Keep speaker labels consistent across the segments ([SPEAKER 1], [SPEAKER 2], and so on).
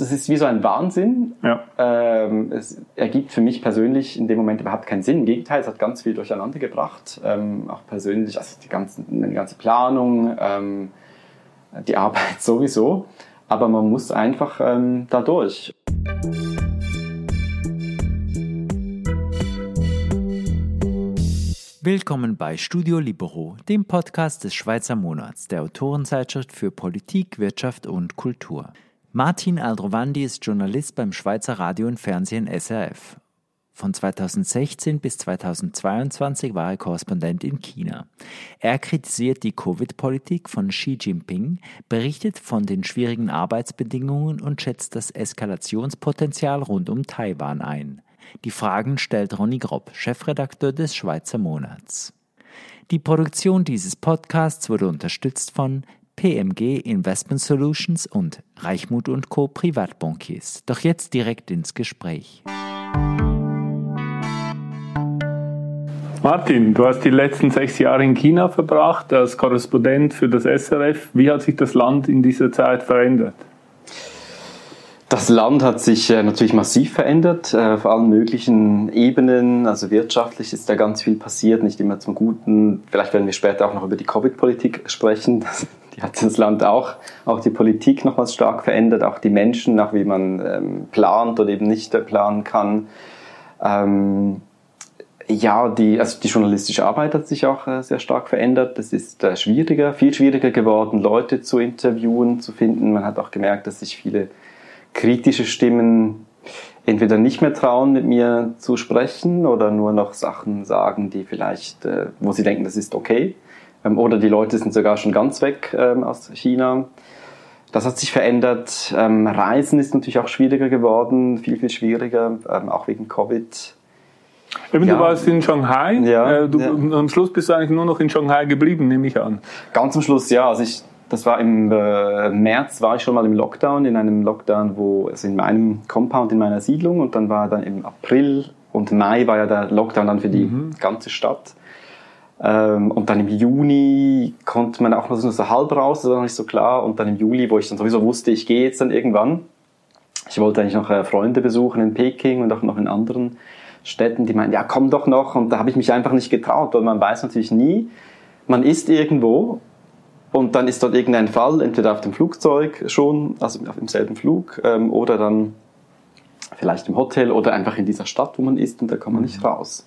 [SPEAKER 1] muss, es ist wie so ein Wahnsinn.
[SPEAKER 2] Ja.
[SPEAKER 1] Ähm, es ergibt für mich persönlich in dem Moment überhaupt keinen Sinn. Im Gegenteil, es hat ganz viel durcheinander gebracht. Ähm, auch persönlich, also die, ganzen, die ganze Planung, ähm, die Arbeit sowieso. Aber man muss einfach ähm, da durch.
[SPEAKER 3] Willkommen bei Studio Libero, dem Podcast des Schweizer Monats, der Autorenzeitschrift für Politik, Wirtschaft und Kultur. Martin Aldrovandi ist Journalist beim Schweizer Radio und Fernsehen SRF. Von 2016 bis 2022 war er Korrespondent in China. Er kritisiert die Covid-Politik von Xi Jinping, berichtet von den schwierigen Arbeitsbedingungen und schätzt das Eskalationspotenzial rund um Taiwan ein. Die Fragen stellt Ronny Grob, Chefredakteur des Schweizer Monats. Die Produktion dieses Podcasts wurde unterstützt von PMG Investment Solutions und Reichmut und Co. Privatbankiers. Doch jetzt direkt ins Gespräch.
[SPEAKER 2] Martin, du hast die letzten sechs Jahre in China verbracht als Korrespondent für das SRF. Wie hat sich das Land in dieser Zeit verändert?
[SPEAKER 1] Das Land hat sich äh, natürlich massiv verändert, äh, auf allen möglichen Ebenen. Also wirtschaftlich ist da ganz viel passiert, nicht immer zum Guten. Vielleicht werden wir später auch noch über die Covid-Politik sprechen. Die hat das Land auch, auch die Politik nochmals stark verändert, auch die Menschen, nach wie man ähm, plant oder eben nicht planen kann. Ähm, ja, die, also die journalistische Arbeit hat sich auch äh, sehr stark verändert. Es ist äh, schwieriger, viel schwieriger geworden, Leute zu interviewen, zu finden. Man hat auch gemerkt, dass sich viele kritische Stimmen entweder nicht mehr trauen, mit mir zu sprechen oder nur noch Sachen sagen, die vielleicht, äh, wo sie denken, das ist okay. Ähm, oder die Leute sind sogar schon ganz weg ähm, aus China. Das hat sich verändert. Ähm, Reisen ist natürlich auch schwieriger geworden, viel, viel schwieriger, auch wegen Covid.
[SPEAKER 2] Eben, ja. du warst in Shanghai.
[SPEAKER 1] Ja,
[SPEAKER 2] äh, du,
[SPEAKER 1] ja.
[SPEAKER 2] Am Schluss bist du eigentlich nur noch in Shanghai geblieben, nehme ich an.
[SPEAKER 1] Ganz am Schluss, ja. Also ich, das war im äh, März, war ich schon mal im Lockdown, in einem Lockdown, wo, also in meinem Compound, in meiner Siedlung. Und dann war dann im April und Mai war ja der Lockdown dann für die mhm. ganze Stadt. Ähm, und dann im Juni konnte man auch noch so halb raus, das war noch nicht so klar. Und dann im Juli, wo ich dann sowieso wusste, ich gehe jetzt dann irgendwann. Ich wollte eigentlich noch äh, Freunde besuchen in Peking und auch noch in anderen Städten, die meinten, ja, komm doch noch. Und da habe ich mich einfach nicht getraut, weil man weiß natürlich nie, man ist irgendwo und dann ist dort irgendein Fall, entweder auf dem Flugzeug schon, also im selben Flug, ähm, oder dann vielleicht im Hotel oder einfach in dieser Stadt, wo man ist und da kann man nicht raus.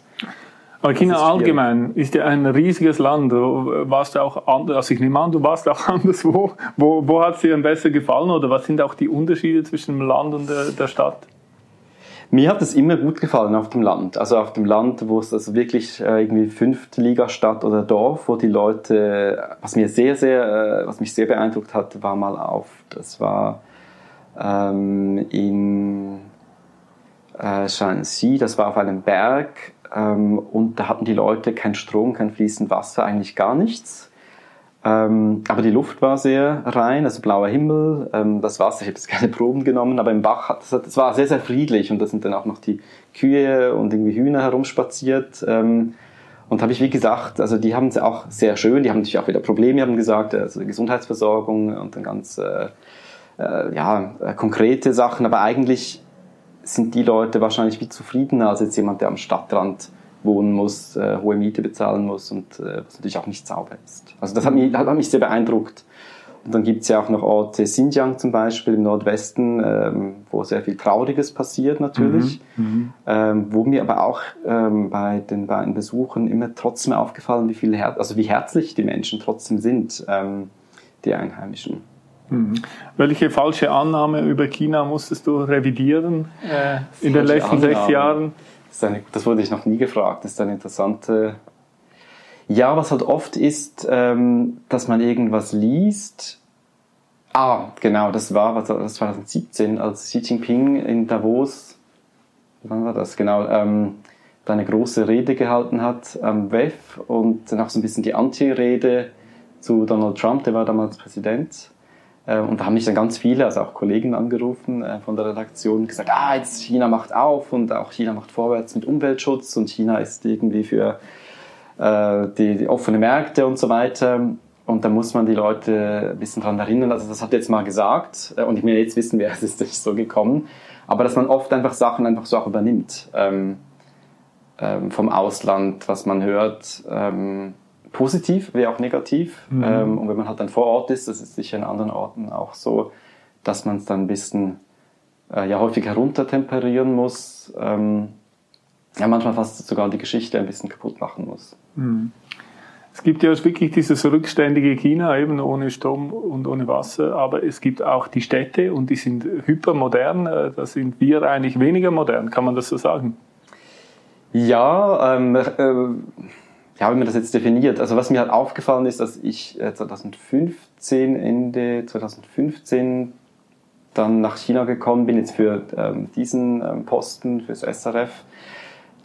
[SPEAKER 2] Aber China allgemein ist ja ein riesiges Land. Warst du auch anders, also ich nehme an, du warst auch anderswo. Wo, wo hat es dir besser gefallen oder was sind auch die Unterschiede zwischen dem Land und der, der Stadt?
[SPEAKER 1] Mir hat es immer gut gefallen auf dem Land. Also auf dem Land, wo es also wirklich äh, irgendwie Fünftligastadt oder Dorf, wo die Leute, was mir sehr, sehr, äh, was mich sehr beeindruckt hat, war mal auf, das war ähm, in äh, Shanxi, das war auf einem Berg ähm, und da hatten die Leute keinen Strom, kein fließend Wasser, eigentlich gar nichts. Ähm, aber die Luft war sehr rein, also blauer Himmel, ähm, das Wasser, ich habe jetzt keine Proben genommen, aber im Bach, hat, das, war sehr, sehr friedlich und da sind dann auch noch die Kühe und irgendwie Hühner herumspaziert. Ähm, und habe ich, wie gesagt, also die haben es auch sehr schön, die haben natürlich auch wieder Probleme, haben gesagt, also Gesundheitsversorgung und dann ganz äh, äh, ja, äh, konkrete Sachen, aber eigentlich sind die Leute wahrscheinlich viel zufriedener als jetzt jemand, der am Stadtrand wohnen muss, äh, hohe Miete bezahlen muss und äh, was natürlich auch nicht sauber ist. Also das hat mich, hat mich sehr beeindruckt. Und dann gibt es ja auch noch Orte, Xinjiang zum Beispiel im Nordwesten, ähm, wo sehr viel Trauriges passiert natürlich, mhm, mhm. ähm, wo mir aber auch ähm, bei den beiden Besuchen immer trotzdem aufgefallen, wie viel Her also wie herzlich die Menschen trotzdem sind, ähm, die Einheimischen.
[SPEAKER 2] Mhm. Welche falsche Annahme über China musstest du revidieren äh, in den letzten Annahme. sechs Jahren?
[SPEAKER 1] Das, eine, das, wurde ich noch nie gefragt. Das ist eine interessante. Ja, was halt oft ist, ähm, dass man irgendwas liest. Ah, genau, das war das war 2017, als Xi Jinping in Davos, wann war das genau, ähm, eine große Rede gehalten hat am WEF und dann auch so ein bisschen die Anti-Rede zu Donald Trump, der war damals Präsident. Äh, und da haben mich dann ganz viele, also auch Kollegen angerufen äh, von der Redaktion, gesagt, ah, jetzt China macht auf und auch China macht vorwärts mit Umweltschutz und China ist irgendwie für äh, die, die offene Märkte und so weiter. und da muss man die Leute ein bisschen dran erinnern. Also das hat jetzt mal gesagt und ich will jetzt wissen, wer es ist nicht so gekommen. Aber dass man oft einfach Sachen einfach so auch übernimmt ähm, ähm, vom Ausland, was man hört, ähm, positiv wie auch negativ. Mhm. Ähm, und wenn man halt dann vor Ort ist, das ist sicher in anderen Orten auch so, dass man es dann ein bisschen äh, ja häufig heruntertemperieren muss. Ähm, ja, manchmal fast sogar die Geschichte ein bisschen kaputt machen muss. Mhm.
[SPEAKER 2] Es gibt ja wirklich dieses rückständige China, eben ohne Strom und ohne Wasser, aber es gibt auch die Städte und die sind hypermodern. Äh, da sind wir eigentlich weniger modern, kann man das so sagen?
[SPEAKER 1] Ja, ähm, äh, wie man das jetzt definiert. Also was mir halt aufgefallen ist, dass ich 2015, äh, Ende 2015 dann nach China gekommen bin, jetzt für ähm, diesen ähm, Posten, fürs SRF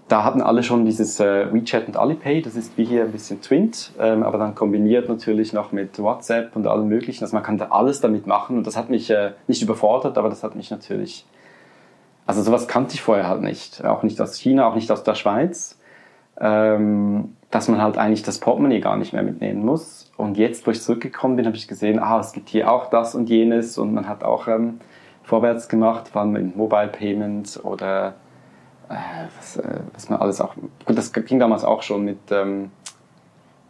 [SPEAKER 1] da hatten alle schon dieses äh, WeChat und Alipay, das ist wie hier ein bisschen Twint, ähm, aber dann kombiniert natürlich noch mit WhatsApp und allem möglichen. Also man kann da alles damit machen und das hat mich äh, nicht überfordert, aber das hat mich natürlich, also sowas kannte ich vorher halt nicht, auch nicht aus China, auch nicht aus der Schweiz, ähm, dass man halt eigentlich das Portemonnaie gar nicht mehr mitnehmen muss. Und jetzt, wo ich zurückgekommen bin, habe ich gesehen, ah, es gibt hier auch das und jenes und man hat auch ähm, vorwärts gemacht, vor allem mit Mobile Payments oder äh, was, äh, was man alles auch, gut, das ging damals auch schon mit ähm,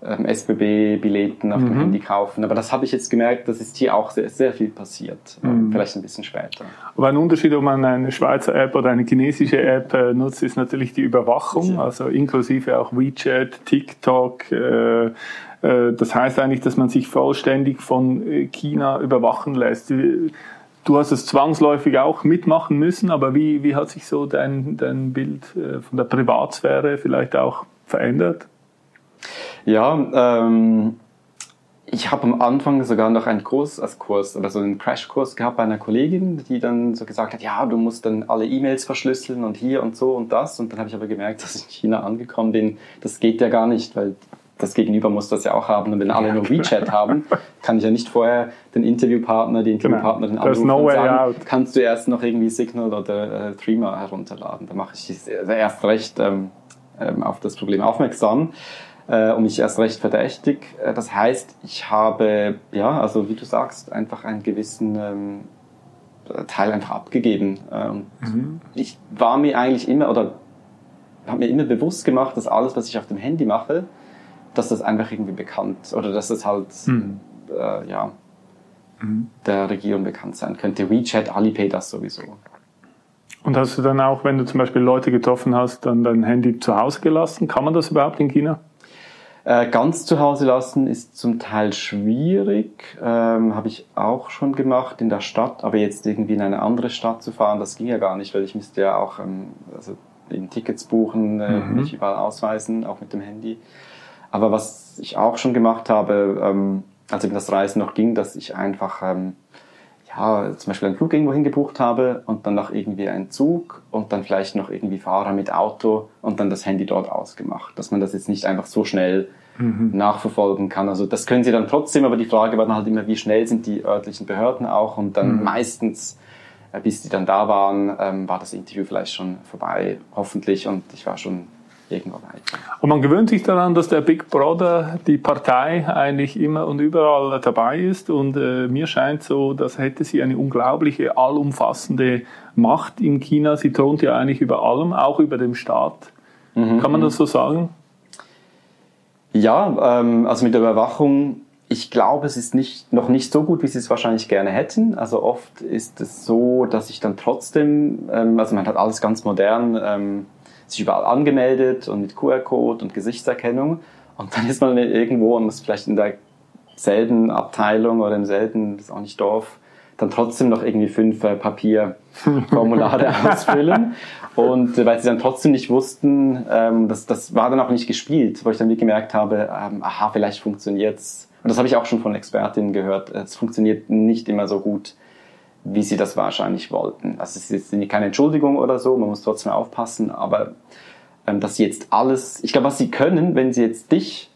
[SPEAKER 1] ähm SBB-Billetten auf mhm. dem Handy kaufen, aber das habe ich jetzt gemerkt, das ist hier auch sehr, sehr viel passiert, äh, mhm. vielleicht ein bisschen später.
[SPEAKER 2] Aber ein Unterschied, ob man eine Schweizer App oder eine chinesische App äh, nutzt, ist natürlich die Überwachung, also inklusive auch WeChat, TikTok, äh, das heißt eigentlich, dass man sich vollständig von China überwachen lässt. Du hast es zwangsläufig auch mitmachen müssen, aber wie, wie hat sich so dein, dein Bild äh, von der Privatsphäre vielleicht auch verändert?
[SPEAKER 1] Ja, ähm, ich habe am Anfang sogar noch einen Kurs als Kurs oder so einen Crashkurs gehabt bei einer Kollegin, die dann so gesagt hat, ja, du musst dann alle E-Mails verschlüsseln und hier und so und das. Und dann habe ich aber gemerkt, dass ich in China angekommen bin, das geht ja gar nicht, weil das Gegenüber muss das ja auch haben. Und wenn alle ja, nur WeChat haben, kann ich ja nicht vorher den Interviewpartner, die genau. Interviewpartnerin genau. anrufen no und sagen, out. kannst du erst noch irgendwie Signal oder äh, Threema herunterladen. Da mache ich erst recht ähm, ähm, auf das Problem aufmerksam äh, und mich erst recht verdächtig. Äh, das heißt, ich habe, ja, also wie du sagst, einfach einen gewissen ähm, Teil einfach abgegeben. Äh, und mhm. ich war mir eigentlich immer, oder habe mir immer bewusst gemacht, dass alles, was ich auf dem Handy mache, dass das einfach irgendwie bekannt oder dass das halt mhm. äh, ja, mhm. der Regierung bekannt sein könnte. WeChat, Alipay, das sowieso.
[SPEAKER 2] Und hast du dann auch, wenn du zum Beispiel Leute getroffen hast, dann dein Handy zu Hause gelassen? Kann man das überhaupt in China?
[SPEAKER 1] Äh, ganz zu Hause lassen ist zum Teil schwierig, ähm, habe ich auch schon gemacht in der Stadt, aber jetzt irgendwie in eine andere Stadt zu fahren, das ging ja gar nicht, weil ich müsste ja auch ähm, also in Tickets buchen, äh, mhm. mich überall ausweisen, auch mit dem Handy. Aber was ich auch schon gemacht habe, ähm, als eben das Reisen noch ging, dass ich einfach ähm, ja, zum Beispiel einen Flug irgendwo hingebucht habe und dann noch irgendwie einen Zug und dann vielleicht noch irgendwie Fahrer mit Auto und dann das Handy dort ausgemacht. Dass man das jetzt nicht einfach so schnell mhm. nachverfolgen kann. Also das können sie dann trotzdem, aber die Frage war dann halt immer, wie schnell sind die örtlichen Behörden auch und dann mhm. meistens, äh, bis die dann da waren, ähm, war das Interview vielleicht schon vorbei, hoffentlich und ich war schon irgendwo weiter.
[SPEAKER 2] Und man gewöhnt sich daran, dass der Big Brother, die Partei, eigentlich immer und überall dabei ist. Und äh, mir scheint so, dass hätte sie eine unglaubliche, allumfassende Macht in China. Sie thront ja eigentlich über allem, auch über dem Staat. Mhm. Kann man das so sagen?
[SPEAKER 1] Ja, ähm, also mit der Überwachung ich glaube, es ist nicht, noch nicht so gut, wie sie es wahrscheinlich gerne hätten. Also oft ist es so, dass ich dann trotzdem, ähm, also man hat alles ganz modern, ähm, sich überall angemeldet und mit QR-Code und Gesichtserkennung. Und dann ist man irgendwo und muss vielleicht in derselben Abteilung oder im selben, das ist auch nicht Dorf, dann trotzdem noch irgendwie fünf äh, Papierformulare ausfüllen. Und äh, weil sie dann trotzdem nicht wussten, ähm, das, das war dann auch nicht gespielt, wo ich dann wie gemerkt habe, ähm, aha, vielleicht funktioniert's. Und das habe ich auch schon von Expertinnen gehört. Es funktioniert nicht immer so gut, wie sie das wahrscheinlich wollten. Also es ist jetzt keine Entschuldigung oder so, man muss trotzdem aufpassen, aber ähm, dass sie jetzt alles, ich glaube, was sie können, wenn sie jetzt dich,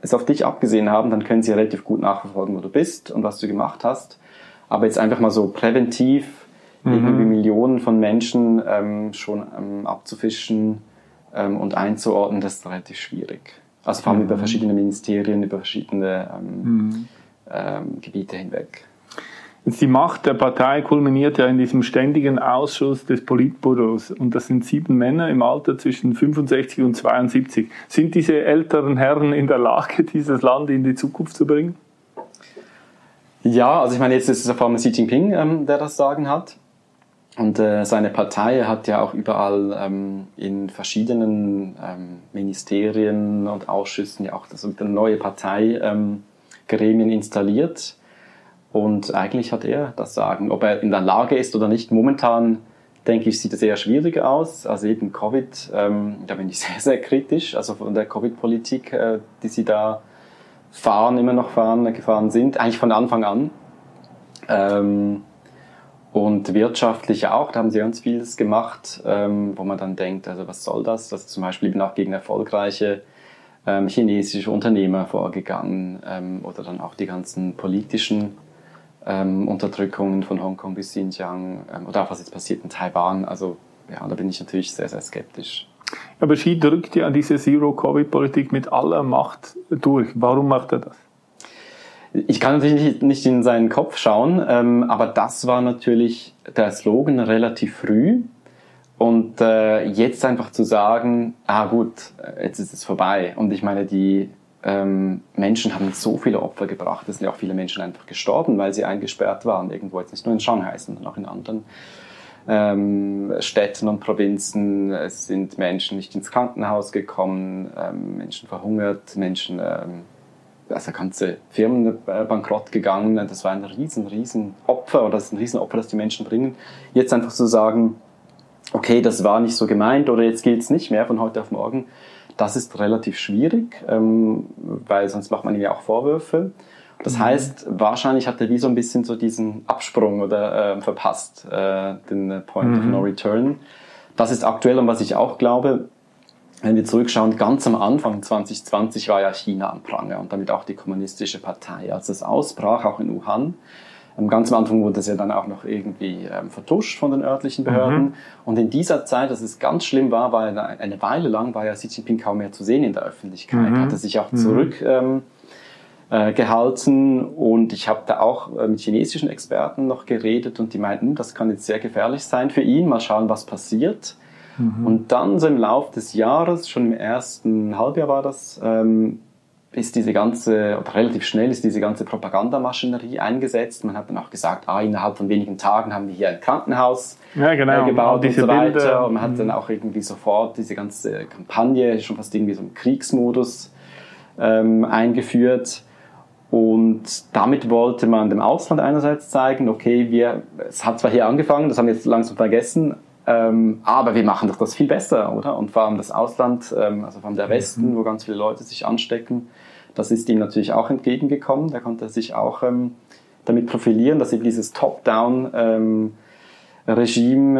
[SPEAKER 1] es auf dich abgesehen haben, dann können sie relativ gut nachverfolgen, wo du bist und was du gemacht hast. Aber jetzt einfach mal so präventiv mhm. irgendwie Millionen von Menschen ähm, schon ähm, abzufischen ähm, und einzuordnen, das ist relativ schwierig. Also vor allem mhm. über verschiedene Ministerien, über verschiedene ähm, mhm. ähm, Gebiete hinweg.
[SPEAKER 2] Jetzt die Macht der Partei kulminiert ja in diesem ständigen Ausschuss des Politbüros und das sind sieben Männer im Alter zwischen 65 und 72. Sind diese älteren Herren in der Lage, dieses Land in die Zukunft zu bringen?
[SPEAKER 1] Ja, also ich meine, jetzt ist es vor allem Xi Jinping, ähm, der das Sagen hat. Und äh, seine Partei hat ja auch überall ähm, in verschiedenen ähm, Ministerien und Ausschüssen ja auch das, eine neue Parteigremien ähm, installiert. Und eigentlich hat er das Sagen. Ob er in der Lage ist oder nicht, momentan denke ich, sieht es eher schwierig aus. Also eben Covid, ähm, da bin ich sehr, sehr kritisch. Also von der Covid-Politik, äh, die sie da fahren, immer noch fahren, gefahren sind, eigentlich von Anfang an. Ähm, und wirtschaftlich auch, da haben sie ganz vieles gemacht, ähm, wo man dann denkt, also was soll das? Das ist zum Beispiel eben auch gegen erfolgreiche ähm, chinesische Unternehmer vorgegangen ähm, oder dann auch die ganzen politischen ähm, Unterdrückungen von Hongkong bis Xinjiang ähm, oder auch was jetzt passiert in Taiwan. Also ja, da bin ich natürlich sehr, sehr skeptisch.
[SPEAKER 2] Aber Xi drückt ja diese Zero-Covid-Politik mit aller Macht durch. Warum macht er das?
[SPEAKER 1] Ich kann natürlich nicht in seinen Kopf schauen, ähm, aber das war natürlich der Slogan relativ früh. Und äh, jetzt einfach zu sagen, ah gut, jetzt ist es vorbei. Und ich meine, die ähm, Menschen haben so viele Opfer gebracht. Es sind ja auch viele Menschen einfach gestorben, weil sie eingesperrt waren. Irgendwo jetzt nicht nur in Shanghai, sondern auch in anderen ähm, Städten und Provinzen. Es sind Menschen nicht ins Krankenhaus gekommen, ähm, Menschen verhungert, Menschen, ähm, also ganze Firmen äh, bankrott gegangen. Das war ein riesen, riesen Opfer oder das ist ein riesen Opfer, das die Menschen bringen. Jetzt einfach zu sagen, okay, das war nicht so gemeint oder jetzt gilt es nicht mehr von heute auf morgen das ist relativ schwierig, ähm, weil sonst macht man ihm ja auch Vorwürfe. Das mhm. heißt, wahrscheinlich hat er wie so ein bisschen so diesen Absprung oder äh, verpasst, äh, den Point mhm. of No Return. Das ist aktuell und was ich auch glaube, wenn wir zurückschauen, ganz am Anfang 2020 war ja China am Pranger und damit auch die kommunistische Partei. Als es ausbrach, auch in Wuhan, Ganz am Anfang wurde es ja dann auch noch irgendwie ähm, vertuscht von den örtlichen Behörden. Mhm. Und in dieser Zeit, dass es ganz schlimm war, war eine, eine Weile lang war ja Xi Jinping kaum mehr zu sehen in der Öffentlichkeit. Mhm. Hatte sich auch mhm. zurück ähm, äh, gehalten und ich habe da auch äh, mit chinesischen Experten noch geredet und die meinten, das kann jetzt sehr gefährlich sein für ihn. Mal schauen, was passiert. Mhm. Und dann so im Laufe des Jahres, schon im ersten Halbjahr war das, ähm, ist diese ganze, oder relativ schnell ist diese ganze Propagandamaschinerie eingesetzt. Man hat dann auch gesagt, ah, innerhalb von wenigen Tagen haben wir hier ein Krankenhaus
[SPEAKER 2] ja, genau.
[SPEAKER 1] äh, gebaut und so weiter. Bilder. Und man hat dann auch irgendwie sofort diese ganze Kampagne schon fast irgendwie so im Kriegsmodus ähm, eingeführt. Und damit wollte man dem Ausland einerseits zeigen, okay, wir, es hat zwar hier angefangen, das haben wir jetzt langsam vergessen, ähm, aber wir machen doch das viel besser, oder? Und vor allem das Ausland, ähm, also vor allem der Westen, mhm. wo ganz viele Leute sich anstecken, das ist ihm natürlich auch entgegengekommen. Da konnte er sich auch ähm, damit profilieren, dass eben dieses Top-Down-Regime,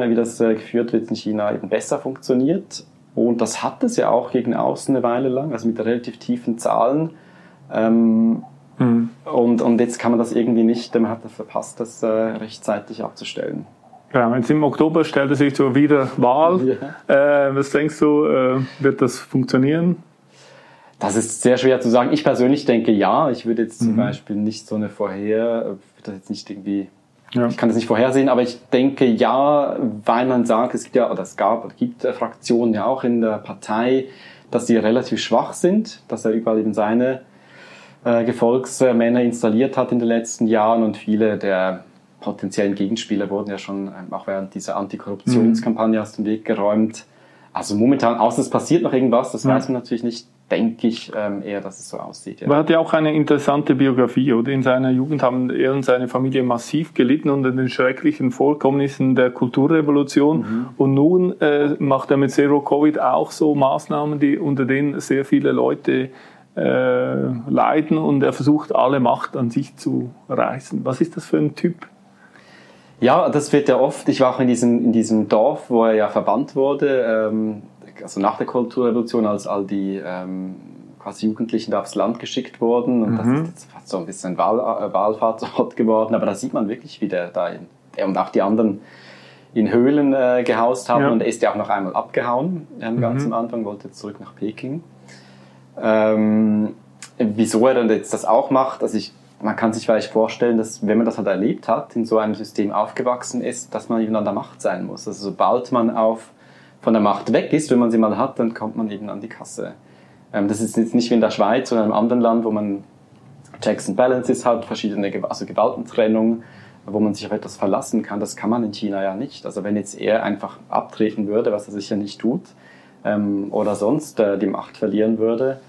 [SPEAKER 1] ähm, wie das äh, geführt wird in China, eben besser funktioniert. Und das hat es ja auch gegen außen eine Weile lang, also mit relativ tiefen Zahlen. Ähm, mhm. und, und jetzt kann man das irgendwie nicht, man hat das verpasst, das äh, rechtzeitig abzustellen.
[SPEAKER 2] Genau, jetzt im Oktober stellt er sich zur Wiederwahl. Ja. Äh, was denkst du, äh, wird das funktionieren?
[SPEAKER 1] Das ist sehr schwer zu sagen. Ich persönlich denke ja. Ich würde jetzt zum mhm. Beispiel nicht so eine Vorher, das jetzt nicht irgendwie, ja. ich kann das nicht vorhersehen, aber ich denke ja, weil man sagt, es gibt ja, oder es gab, oder gibt Fraktionen ja auch in der Partei, dass die relativ schwach sind, dass er überall eben seine äh, Gefolgsmänner installiert hat in den letzten Jahren und viele der potenziellen Gegenspieler wurden ja schon ähm, auch während dieser Antikorruptionskampagne mhm. aus dem Weg geräumt. Also momentan, außer es passiert noch irgendwas, das ja. weiß man natürlich nicht, denke ich ähm, eher, dass es so aussieht.
[SPEAKER 2] Ja. Er hat ja auch eine interessante Biografie, oder? In seiner Jugend haben er und seine Familie massiv gelitten unter den schrecklichen Vorkommnissen der Kulturrevolution. Mhm. Und nun äh, macht er mit Zero Covid auch so Maßnahmen, die unter denen sehr viele Leute äh, leiden und er versucht alle Macht an sich zu reißen. Was ist das für ein Typ?
[SPEAKER 1] Ja, das wird ja oft, ich war auch in diesem, in diesem Dorf, wo er ja verbannt wurde, ähm, also nach der Kulturrevolution, als all die ähm, quasi Jugendlichen da aufs Land geschickt wurden. Und mhm. das ist jetzt fast so ein bisschen ein Wahl, äh, Wahlfahrtsort geworden. Aber da sieht man wirklich, wie der da, in, der und auch die anderen in Höhlen äh, gehaust haben. Ja. Und er ist ja auch noch einmal abgehauen, ähm, ganz mhm. am Anfang, wollte zurück nach Peking. Ähm, wieso er dann jetzt das auch macht, also ich, man kann sich vielleicht vorstellen, dass wenn man das halt erlebt hat, in so einem System aufgewachsen ist, dass man eben an der Macht sein muss. Also sobald man auf, von der Macht weg ist, wenn man sie mal hat, dann kommt man eben an die Kasse. Ähm, das ist jetzt nicht wie in der Schweiz oder in einem anderen Land, wo man Checks and Balances hat, verschiedene also Gewaltentrennung, wo man sich auf etwas verlassen kann. Das kann man in China ja nicht. Also wenn jetzt er einfach abtreten würde, was er sicher nicht tut, ähm, oder sonst äh, die Macht verlieren würde,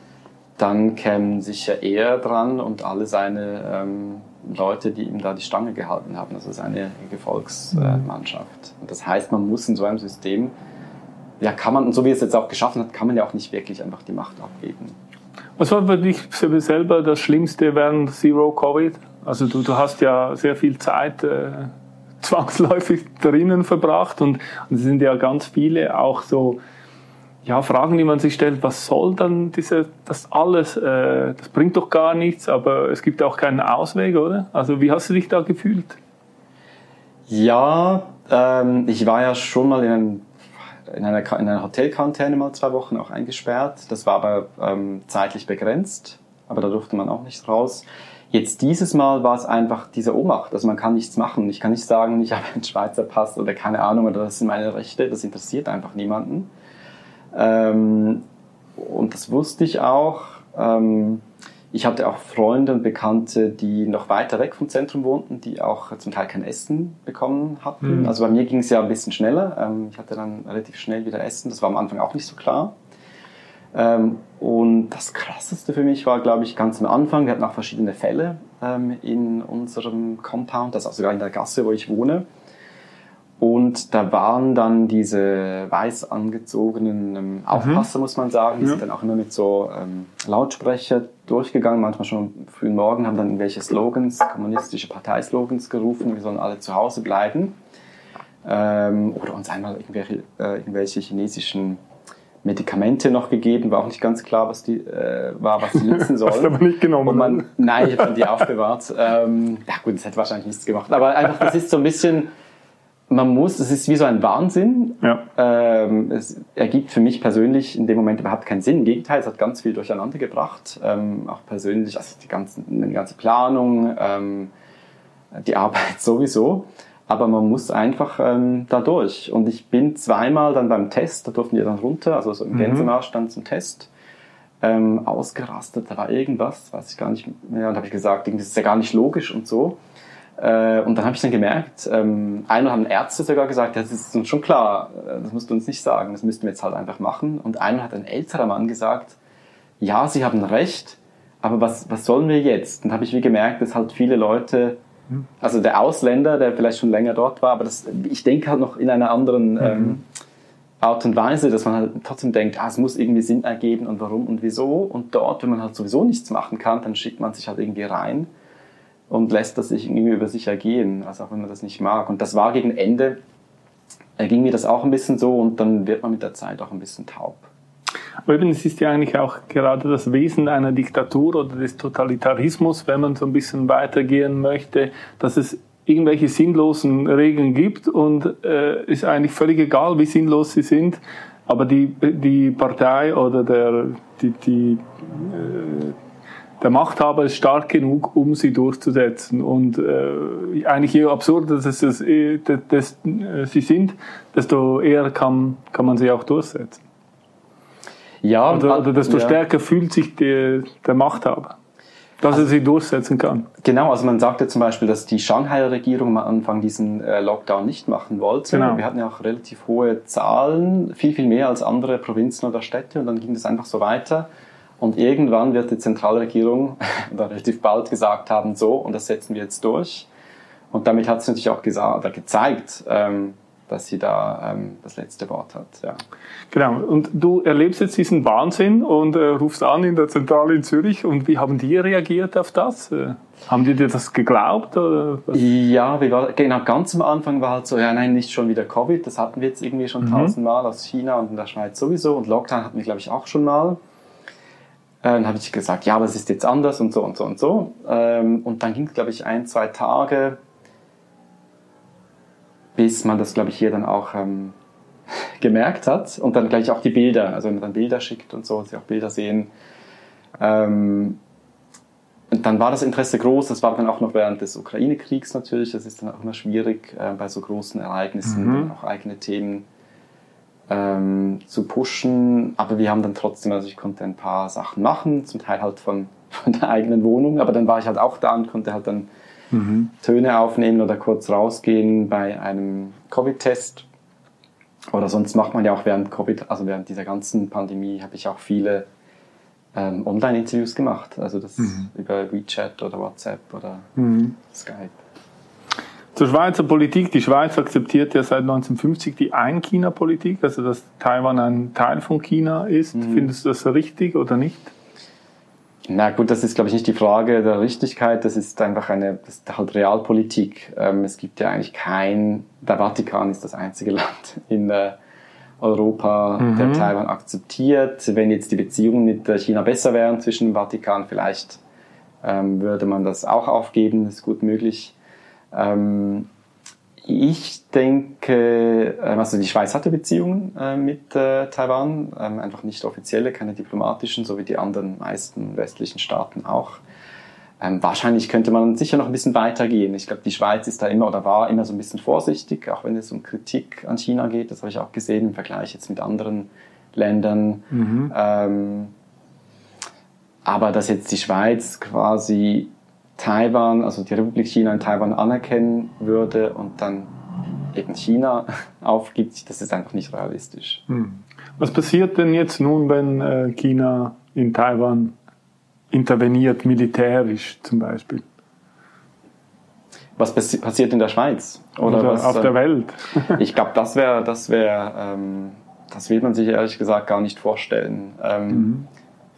[SPEAKER 1] dann kämen sicher er dran und alle seine ähm, Leute, die ihm da die Stange gehalten haben, also seine Gefolgsmannschaft. Und das heißt, man muss in so einem System, ja, kann man, und so wie es jetzt auch geschaffen hat, kann man ja auch nicht wirklich einfach die Macht abgeben.
[SPEAKER 2] Was war für dich selber das Schlimmste während Zero Covid? Also du, du hast ja sehr viel Zeit äh, zwangsläufig drinnen verbracht und es sind ja ganz viele auch so ja, Fragen, die man sich stellt, was soll dann diese, das alles, äh, das bringt doch gar nichts, aber es gibt auch keinen Ausweg, oder? Also wie hast du dich da gefühlt?
[SPEAKER 1] Ja, ähm, ich war ja schon mal in, in einer, in einer Hotelquarantäne mal zwei Wochen auch eingesperrt. Das war aber ähm, zeitlich begrenzt, aber da durfte man auch nicht raus. Jetzt dieses Mal war es einfach diese Ohnmacht. Also man kann nichts machen. Ich kann nicht sagen, ich habe einen Schweizer Pass oder keine Ahnung oder das sind meine Rechte. Das interessiert einfach niemanden. Ähm, und das wusste ich auch. Ähm, ich hatte auch Freunde und Bekannte, die noch weiter weg vom Zentrum wohnten, die auch zum Teil kein Essen bekommen hatten. Mhm. Also bei mir ging es ja ein bisschen schneller. Ähm, ich hatte dann relativ schnell wieder Essen. Das war am Anfang auch nicht so klar. Ähm, und das Krasseste für mich war, glaube ich, ganz am Anfang. Wir hatten auch verschiedene Fälle ähm, in unserem Compound, das ist auch sogar in der Gasse, wo ich wohne. Und da waren dann diese weiß angezogenen ähm. Aufpasser, mhm. muss man sagen. Die ja. sind dann auch immer mit so ähm, Lautsprecher durchgegangen, manchmal schon am frühen Morgen, haben dann irgendwelche Slogans, kommunistische Parteislogans gerufen, wir sollen alle zu Hause bleiben. Ähm, oder uns einmal irgendwelche, äh, irgendwelche chinesischen Medikamente noch gegeben, war auch nicht ganz klar, was die äh, war, was die nutzen sollen. Hast
[SPEAKER 2] du aber nicht genommen?
[SPEAKER 1] Und man, nein, ich habe die aufbewahrt. Ähm, ja gut, das hätte wahrscheinlich nichts gemacht. Aber einfach, das ist so ein bisschen man muss, es ist wie so ein Wahnsinn. Ja. Ähm, es ergibt für mich persönlich in dem Moment überhaupt keinen Sinn. Im Gegenteil, es hat ganz viel durcheinander gebracht. Ähm, auch persönlich, also die, ganzen, die ganze Planung, ähm, die Arbeit sowieso. Aber man muss einfach ähm, da durch. Und ich bin zweimal dann beim Test, da durften die dann runter, also so im mhm. Gänsemarsch dann zum Test, ähm, ausgerastet. Da war irgendwas, weiß ich gar nicht mehr. Und habe ich gesagt, das ist ja gar nicht logisch und so. Äh, und dann habe ich dann gemerkt, ähm, einmal haben Ärzte sogar gesagt, das ist uns schon klar, äh, das musst du uns nicht sagen, das müssten wir jetzt halt einfach machen. Und einmal hat ein älterer Mann gesagt, ja, Sie haben recht, aber was, was sollen wir jetzt? Und habe ich wie gemerkt, dass halt viele Leute, also der Ausländer, der vielleicht schon länger dort war, aber das, ich denke halt noch in einer anderen ähm, mhm. Art und Weise, dass man halt trotzdem denkt, ah, es muss irgendwie Sinn ergeben und warum und wieso. Und dort, wenn man halt sowieso nichts machen kann, dann schickt man sich halt irgendwie rein und lässt das sich irgendwie über sich ergehen, also auch wenn man das nicht mag. Und das war gegen Ende, äh, ging mir das auch ein bisschen so und dann wird man mit der Zeit auch ein bisschen taub.
[SPEAKER 2] Aber eben, es ist ja eigentlich auch gerade das Wesen einer Diktatur oder des Totalitarismus, wenn man so ein bisschen weitergehen möchte, dass es irgendwelche sinnlosen Regeln gibt und äh, ist eigentlich völlig egal, wie sinnlos sie sind. Aber die, die Partei oder der, die, die, äh, der Machthaber ist stark genug, um sie durchzusetzen. Und äh, eigentlich je absurder das, das, äh, das, äh, sie sind, desto eher kann, kann man sie auch durchsetzen. Ja, oder, oder desto ja. stärker fühlt sich die, der Machthaber, dass also, er sie durchsetzen kann.
[SPEAKER 1] Genau, also man sagte zum Beispiel, dass die Shanghai-Regierung am Anfang diesen äh, Lockdown nicht machen wollte. Genau. Wir hatten ja auch relativ hohe Zahlen, viel, viel mehr als andere Provinzen oder Städte und dann ging das einfach so weiter. Und irgendwann wird die Zentralregierung oder relativ bald gesagt haben, so, und das setzen wir jetzt durch. Und damit hat es natürlich auch gesagt, gezeigt, ähm, dass sie da ähm, das letzte Wort hat. Ja.
[SPEAKER 2] Genau. Und du erlebst jetzt diesen Wahnsinn und äh, rufst an in der Zentrale in Zürich. Und wie haben die reagiert auf das? Äh, haben die dir das geglaubt? Oder
[SPEAKER 1] was? Ja, war, genau, ganz am Anfang war halt so, ja, nein, nicht schon wieder Covid. Das hatten wir jetzt irgendwie schon mhm. tausendmal aus China und in der Schweiz sowieso. Und Lockdown hatten wir, glaube ich, auch schon mal. Äh, dann habe ich gesagt, ja, aber es ist jetzt anders und so und so und so. Ähm, und dann ging es, glaube ich, ein, zwei Tage, bis man das, glaube ich, hier dann auch ähm, gemerkt hat. Und dann gleich auch die Bilder, also wenn man dann Bilder schickt und so, sie auch Bilder sehen, Ähm, und dann war das Interesse groß, das war dann auch noch während des Ukraine-Kriegs natürlich, das ist dann auch immer schwierig, äh, bei so großen Ereignissen mhm. auch eigene Themen ähm, zu pushen. Aber wir haben dann trotzdem, also ich konnte ein paar Sachen machen, zum Teil halt von, von der eigenen Wohnung, aber dann war ich halt auch da und konnte halt dann mhm. Töne aufnehmen oder kurz rausgehen bei einem Covid-Test. Oder sonst macht man ja auch während Covid, also während dieser ganzen Pandemie, habe ich auch viele ähm, Online-Interviews gemacht. Also das mhm. über WeChat oder WhatsApp oder mhm. Skype.
[SPEAKER 2] Zur Schweizer Politik. Die Schweiz akzeptiert ja seit 1950 die Ein-China-Politik, also dass Taiwan ein Teil von China ist. Mhm. Findest du das richtig oder nicht?
[SPEAKER 1] Na gut, das ist, glaube ich, nicht die Frage der Richtigkeit. Das ist einfach eine, das ist halt Realpolitik. Ähm, es gibt ja eigentlich kein, der Vatikan ist das einzige Land in der Europa, mhm. der Taiwan akzeptiert. Wenn jetzt die Beziehungen mit China besser wären zwischen dem Vatikan, vielleicht ähm, würde man das auch aufgeben, das ist gut möglich. Ähm, ich denke, ähm, also die Schweiz hatte Beziehungen äh, mit äh, Taiwan, ähm, einfach nicht offizielle, keine diplomatischen, so wie die anderen meisten westlichen Staaten auch. Ähm, wahrscheinlich könnte man sicher noch ein bisschen weitergehen. Ich glaube, die Schweiz ist da immer oder war immer so ein bisschen vorsichtig, auch wenn es um Kritik an China geht. Das habe ich auch gesehen im Vergleich jetzt mit anderen Ländern. Mhm. Ähm, aber dass jetzt die Schweiz quasi Taiwan, also die Republik China in Taiwan anerkennen würde und dann eben China aufgibt, das ist einfach nicht realistisch.
[SPEAKER 2] Mhm. Was passiert denn jetzt nun, wenn äh, China in Taiwan interveniert, militärisch zum Beispiel.
[SPEAKER 1] Was passiert in der Schweiz?
[SPEAKER 2] Oder, Oder was, auf der äh, Welt?
[SPEAKER 1] ich glaube, das wäre, das wäre, ähm, das will man sich ehrlich gesagt gar nicht vorstellen. Ähm, mhm.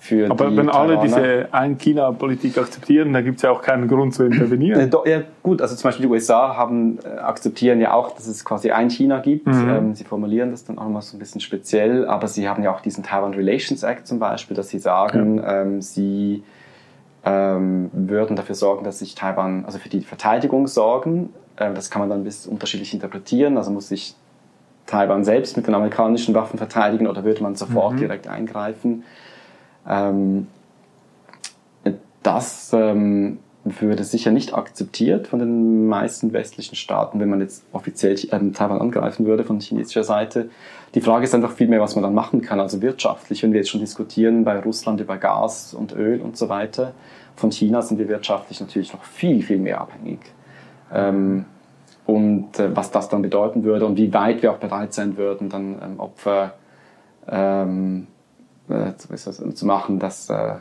[SPEAKER 2] Für Aber wenn alle diese Ein-China-Politik akzeptieren, dann gibt es ja auch keinen Grund zu intervenieren.
[SPEAKER 1] Äh, ja, gut, also zum Beispiel die USA haben, äh, akzeptieren ja auch, dass es quasi ein China gibt. Mhm. Ähm, sie formulieren das dann auch mal so ein bisschen speziell, aber sie haben ja auch diesen Taiwan Relations Act zum Beispiel, dass sie sagen, ja. ähm, sie ähm, würden dafür sorgen, dass sich Taiwan, also für die Verteidigung sorgen. Äh, das kann man dann ein bisschen unterschiedlich interpretieren. Also muss sich Taiwan selbst mit den amerikanischen Waffen verteidigen oder würde man sofort mhm. direkt eingreifen? Ähm, das ähm, würde sicher nicht akzeptiert von den meisten westlichen Staaten, wenn man jetzt offiziell äh, Taiwan angreifen würde von chinesischer Seite. Die Frage ist einfach vielmehr, was man dann machen kann, also wirtschaftlich. Wenn wir jetzt schon diskutieren bei Russland über Gas und Öl und so weiter, von China sind wir wirtschaftlich natürlich noch viel, viel mehr abhängig. Ähm, und äh, was das dann bedeuten würde und wie weit wir auch bereit sein würden, dann ähm, Opfer ähm, äh, zu, machen, das, äh,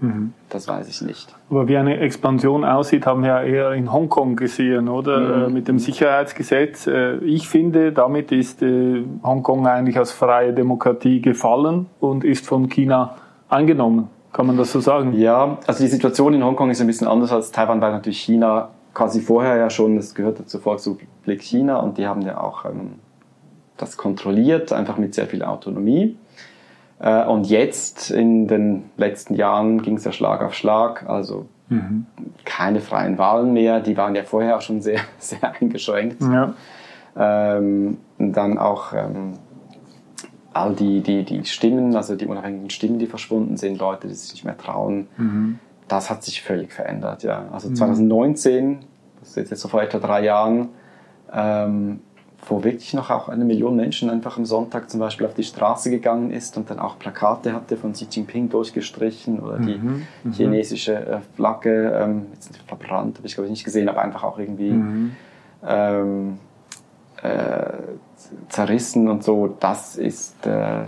[SPEAKER 1] mhm. das weiß ich nicht.
[SPEAKER 2] Aber wie eine Expansion aussieht, haben wir ja eher in Hongkong gesehen, oder? Mhm. Äh, mit dem Sicherheitsgesetz. Ich finde, damit ist Hongkong eigentlich als freie Demokratie gefallen und ist von China angenommen. Kann man das so sagen?
[SPEAKER 1] Ja, also die Situation in Hongkong ist ein bisschen anders als Taiwan, weil natürlich China quasi vorher ja schon, das gehörte zur Volksrepublik China und die haben ja auch ähm, das kontrolliert, einfach mit sehr viel Autonomie. Äh, und jetzt in den letzten Jahren ging es ja Schlag auf Schlag, also mhm. keine freien Wahlen mehr, die waren ja vorher auch schon sehr, sehr eingeschränkt. Ja. Ähm, dann auch ähm, all die, die, die Stimmen, also die unabhängigen Stimmen, die verschwunden sind, Leute, die sich nicht mehr trauen, mhm. das hat sich völlig verändert. Ja. Also 2019, mhm. das ist jetzt so vor etwa drei Jahren, ähm, wo wirklich noch auch eine Million Menschen einfach am Sonntag zum Beispiel auf die Straße gegangen ist und dann auch Plakate hatte von Xi Jinping durchgestrichen oder die mhm, mhm. chinesische äh, Flagge, ähm, jetzt verbrannt, habe ich glaube ich nicht gesehen, aber einfach auch irgendwie mhm. ähm, äh, zerrissen und so, das ist, äh,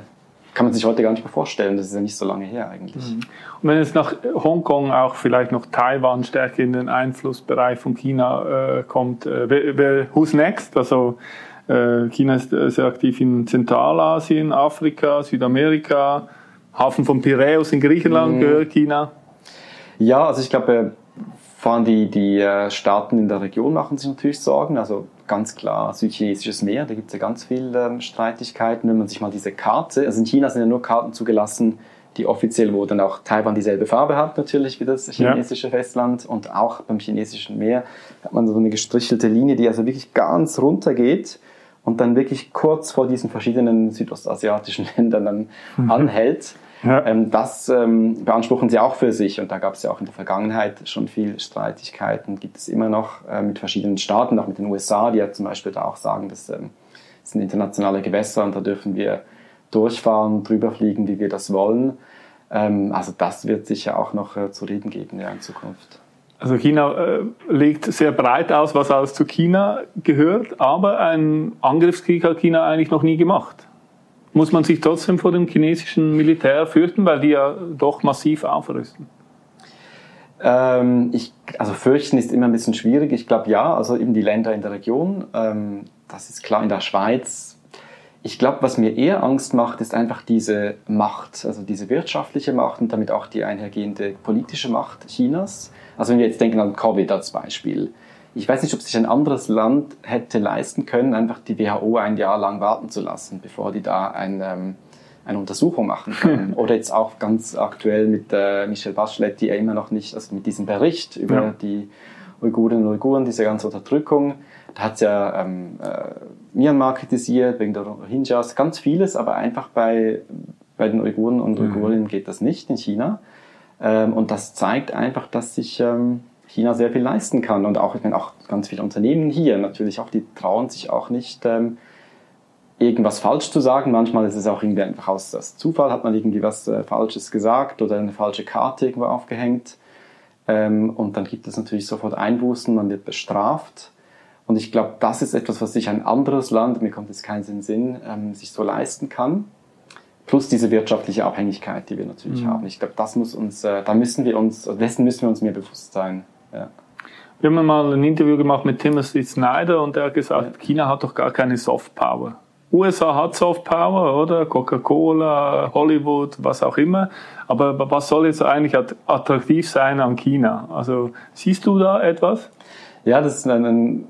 [SPEAKER 1] kann man sich heute gar nicht mehr vorstellen. Das ist ja nicht so lange her eigentlich. Mhm.
[SPEAKER 2] Und wenn es nach Hongkong auch vielleicht noch Taiwan stärker in den Einflussbereich von China äh, kommt, äh, wer, wer, who's next? Also äh, China ist äh, sehr aktiv in Zentralasien, Afrika, Südamerika, Hafen von Piräus in Griechenland mhm. gehört China.
[SPEAKER 1] Ja, also ich glaube, vor allem die, die äh, Staaten in der Region machen sich natürlich Sorgen. Also ganz klar südchinesisches Meer, da gibt es ja ganz viele ähm, Streitigkeiten. Wenn man sich mal diese Karte, also in China sind ja nur Karten zugelassen, die offiziell, wo dann auch Taiwan dieselbe Farbe hat, natürlich wie das chinesische ja. Festland. Und auch beim chinesischen Meer hat man so eine gestrichelte Linie, die also wirklich ganz runter geht und dann wirklich kurz vor diesen verschiedenen südostasiatischen Ländern dann mhm. anhält. Ja. Ähm, das ähm, beanspruchen sie auch für sich und da gab es ja auch in der Vergangenheit schon viel Streitigkeiten, gibt es immer noch äh, mit verschiedenen Staaten, auch mit den USA, die ja zum Beispiel da auch sagen, dass ähm, das sind internationale Gewässer und da dürfen wir durchfahren, drüber fliegen, wie wir das wollen. Ähm, also das wird sicher auch noch äh, zu reden geben ja, in Zukunft.
[SPEAKER 2] Also China äh, legt sehr breit aus, was alles zu China gehört, aber einen Angriffskrieg hat China eigentlich noch nie gemacht. Muss man sich trotzdem vor dem chinesischen Militär fürchten, weil die ja doch massiv aufrüsten?
[SPEAKER 1] Ähm, ich, also fürchten ist immer ein bisschen schwierig. Ich glaube ja, also eben die Länder in der Region, ähm, das ist klar in der Schweiz. Ich glaube, was mir eher Angst macht, ist einfach diese Macht, also diese wirtschaftliche Macht und damit auch die einhergehende politische Macht Chinas. Also wenn wir jetzt denken an Covid als Beispiel. Ich weiß nicht, ob sich ein anderes Land hätte leisten können, einfach die WHO ein Jahr lang warten zu lassen, bevor die da ein, ähm, eine Untersuchung machen können. Oder jetzt auch ganz aktuell mit äh, Michelle Bachelet, die ja immer noch nicht, also mit diesem Bericht über ja. die Uigurinnen und Uiguren, diese ganze Unterdrückung, da hat es ja ähm, äh, Myanmar kritisiert, wegen der Rohingyas, ganz vieles, aber einfach bei, bei den Uiguren und mhm. Uigurinnen geht das nicht in China. Ähm, und das zeigt einfach, dass sich ähm, China sehr viel leisten kann. Und auch, ich meine, auch ganz viele Unternehmen hier natürlich auch, die trauen sich auch nicht, ähm, irgendwas falsch zu sagen. Manchmal ist es auch irgendwie einfach aus, aus Zufall, hat man irgendwie was äh, Falsches gesagt oder eine falsche Karte irgendwo aufgehängt. Ähm, und dann gibt es natürlich sofort Einbußen, man wird bestraft. Und ich glaube, das ist etwas, was sich ein anderes Land, mir kommt jetzt keinen Sinn, Sinn ähm, sich so leisten kann. Plus diese wirtschaftliche Abhängigkeit, die wir natürlich mhm. haben. Ich glaube, das muss uns, äh, da müssen wir uns, dessen müssen wir uns mehr bewusst sein. Ja.
[SPEAKER 2] Wir haben mal ein Interview gemacht mit Timothy Snyder und er hat gesagt, ja. China hat doch gar keine Soft Power. USA hat Soft Power, oder? Coca-Cola, Hollywood, was auch immer. Aber was soll jetzt eigentlich attraktiv sein an China? Also siehst du da etwas?
[SPEAKER 1] Ja, das ist ein, ein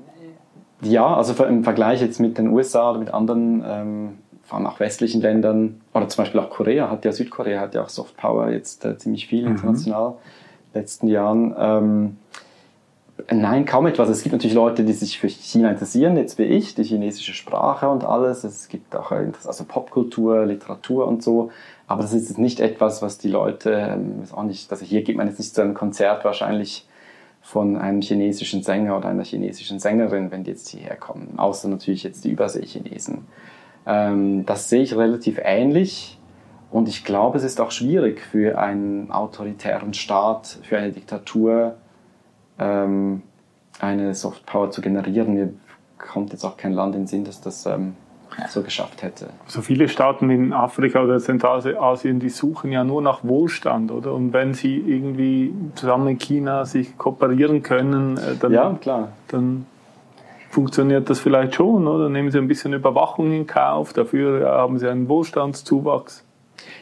[SPEAKER 1] ja, also im Vergleich jetzt mit den USA oder mit anderen, ähm, vor allem auch westlichen Ländern, oder zum Beispiel auch Korea hat ja, Südkorea hat ja auch Soft Power jetzt äh, ziemlich viel mhm. international in den letzten Jahren. Ähm, Nein, kaum etwas. Es gibt natürlich Leute, die sich für China interessieren, jetzt wie ich, die chinesische Sprache und alles. Es gibt auch also Popkultur, Literatur und so. Aber das ist jetzt nicht etwas, was die Leute, ähm, auch nicht, also hier geht man jetzt nicht zu einem Konzert wahrscheinlich von einem chinesischen Sänger oder einer chinesischen Sängerin, wenn die jetzt hierher kommen. Außer natürlich jetzt die Überseechinesen. Ähm, das sehe ich relativ ähnlich. Und ich glaube, es ist auch schwierig für einen autoritären Staat, für eine Diktatur, ähm, eine Softpower zu generieren. Mir kommt jetzt auch kein Land in den Sinn, das das ähm, so geschafft hätte.
[SPEAKER 2] So viele Staaten in Afrika oder Zentralasien, die suchen ja nur nach Wohlstand, oder? Und wenn sie irgendwie zusammen in China sich kooperieren können, äh, dann,
[SPEAKER 1] ja, klar.
[SPEAKER 2] dann funktioniert das vielleicht schon, oder? Nehmen sie ein bisschen Überwachung in Kauf, dafür haben sie einen Wohlstandszuwachs.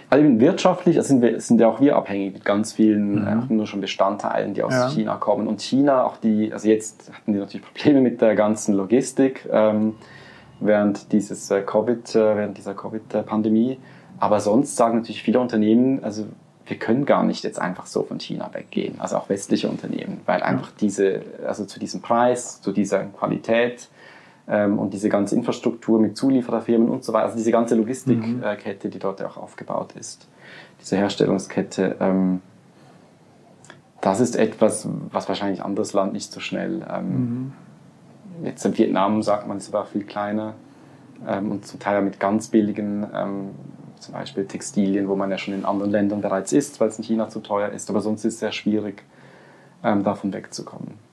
[SPEAKER 1] Also wirtschaftlich sind, wir, sind ja auch wir abhängig mit ganz vielen mhm. äh, nur schon Bestandteilen, die aus ja. China kommen. Und China, auch die, also jetzt hatten die natürlich Probleme mit der ganzen Logistik ähm, während dieses äh, Covid, äh, während dieser Covid-Pandemie. Aber sonst sagen natürlich viele Unternehmen, also wir können gar nicht jetzt einfach so von China weggehen, also auch westliche Unternehmen, weil einfach diese, also zu diesem Preis, zu dieser Qualität, ähm, und diese ganze Infrastruktur mit Zuliefererfirmen und so weiter, also diese ganze Logistikkette, mhm. die dort auch aufgebaut ist, diese Herstellungskette, ähm, das ist etwas, was wahrscheinlich ein anderes Land nicht so schnell. Ähm, mhm. Jetzt in Vietnam sagt man, ist aber viel kleiner ähm, und zum Teil mit ganz billigen, ähm, zum Beispiel Textilien, wo man ja schon in anderen Ländern bereits ist, weil es in China zu teuer ist, aber sonst ist es sehr schwierig, ähm, davon wegzukommen.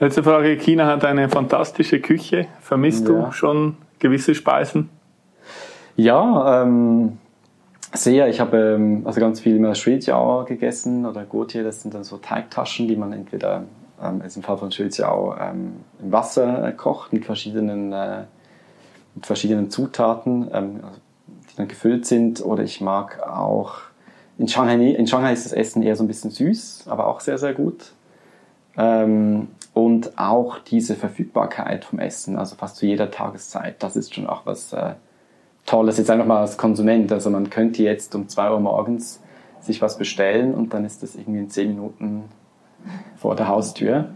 [SPEAKER 2] Letzte Frage. China hat eine fantastische Küche. Vermisst ja. du schon gewisse Speisen?
[SPEAKER 1] Ja, ähm, sehr. Ich habe ähm, also ganz viel immer Shuijiao gegessen oder Gotie. Das sind dann so Teigtaschen, die man entweder, ähm, also im Fall von Shuijiao, ähm, im Wasser äh, kocht mit verschiedenen, äh, mit verschiedenen Zutaten, ähm, die dann gefüllt sind. Oder ich mag auch in Shanghai, in Shanghai ist das Essen eher so ein bisschen süß, aber auch sehr, sehr gut. Ähm, und auch diese Verfügbarkeit vom Essen, also fast zu jeder Tageszeit, das ist schon auch was äh, Tolles, jetzt einfach mal als Konsument. Also man könnte jetzt um 2 Uhr morgens sich was bestellen und dann ist das irgendwie in 10 Minuten vor der Haustür.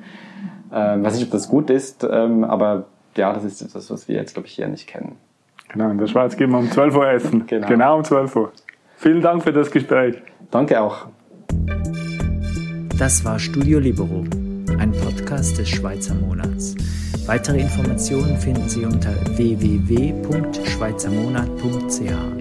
[SPEAKER 1] Ähm, weiß nicht, ob das gut ist, ähm, aber ja, das ist etwas, was wir jetzt, glaube ich, hier nicht kennen.
[SPEAKER 2] Genau, in der Schweiz gehen wir um 12 Uhr essen. genau. genau um 12 Uhr. Vielen Dank für das Gespräch.
[SPEAKER 1] Danke auch.
[SPEAKER 3] Das war Studio Libero, Podcast des Schweizer Monats. Weitere Informationen finden Sie unter www.schweizermonat.ch.